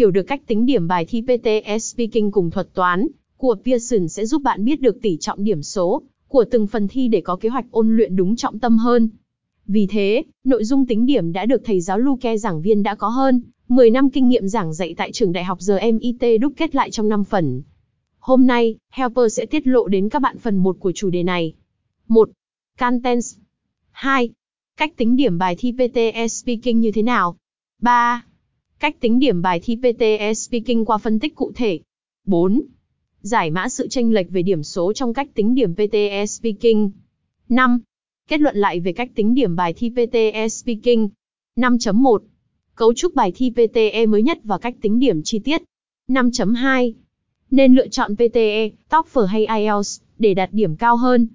Hiểu được cách tính điểm bài thi PTE Speaking cùng thuật toán của Pearson sẽ giúp bạn biết được tỷ trọng điểm số của từng phần thi để có kế hoạch ôn luyện đúng trọng tâm hơn. Vì thế, nội dung tính điểm đã được thầy giáo Luke giảng viên đã có hơn 10 năm kinh nghiệm giảng dạy tại trường đại học GMIT đúc kết lại trong 5 phần. Hôm nay, Helper sẽ tiết lộ đến các bạn phần 1 của chủ đề này. 1. Contents 2. Cách tính điểm bài thi PTE Speaking như thế nào? 3. Cách tính điểm bài thi PTE Speaking qua phân tích cụ thể. 4. Giải mã sự chênh lệch về điểm số trong cách tính điểm PTE Speaking. 5. Kết luận lại về cách tính điểm bài thi PTE Speaking. 5.1. Cấu trúc bài thi PTE mới nhất và cách tính điểm chi tiết. 5.2. Nên lựa chọn PTE, TOEFL hay IELTS để đạt điểm cao hơn.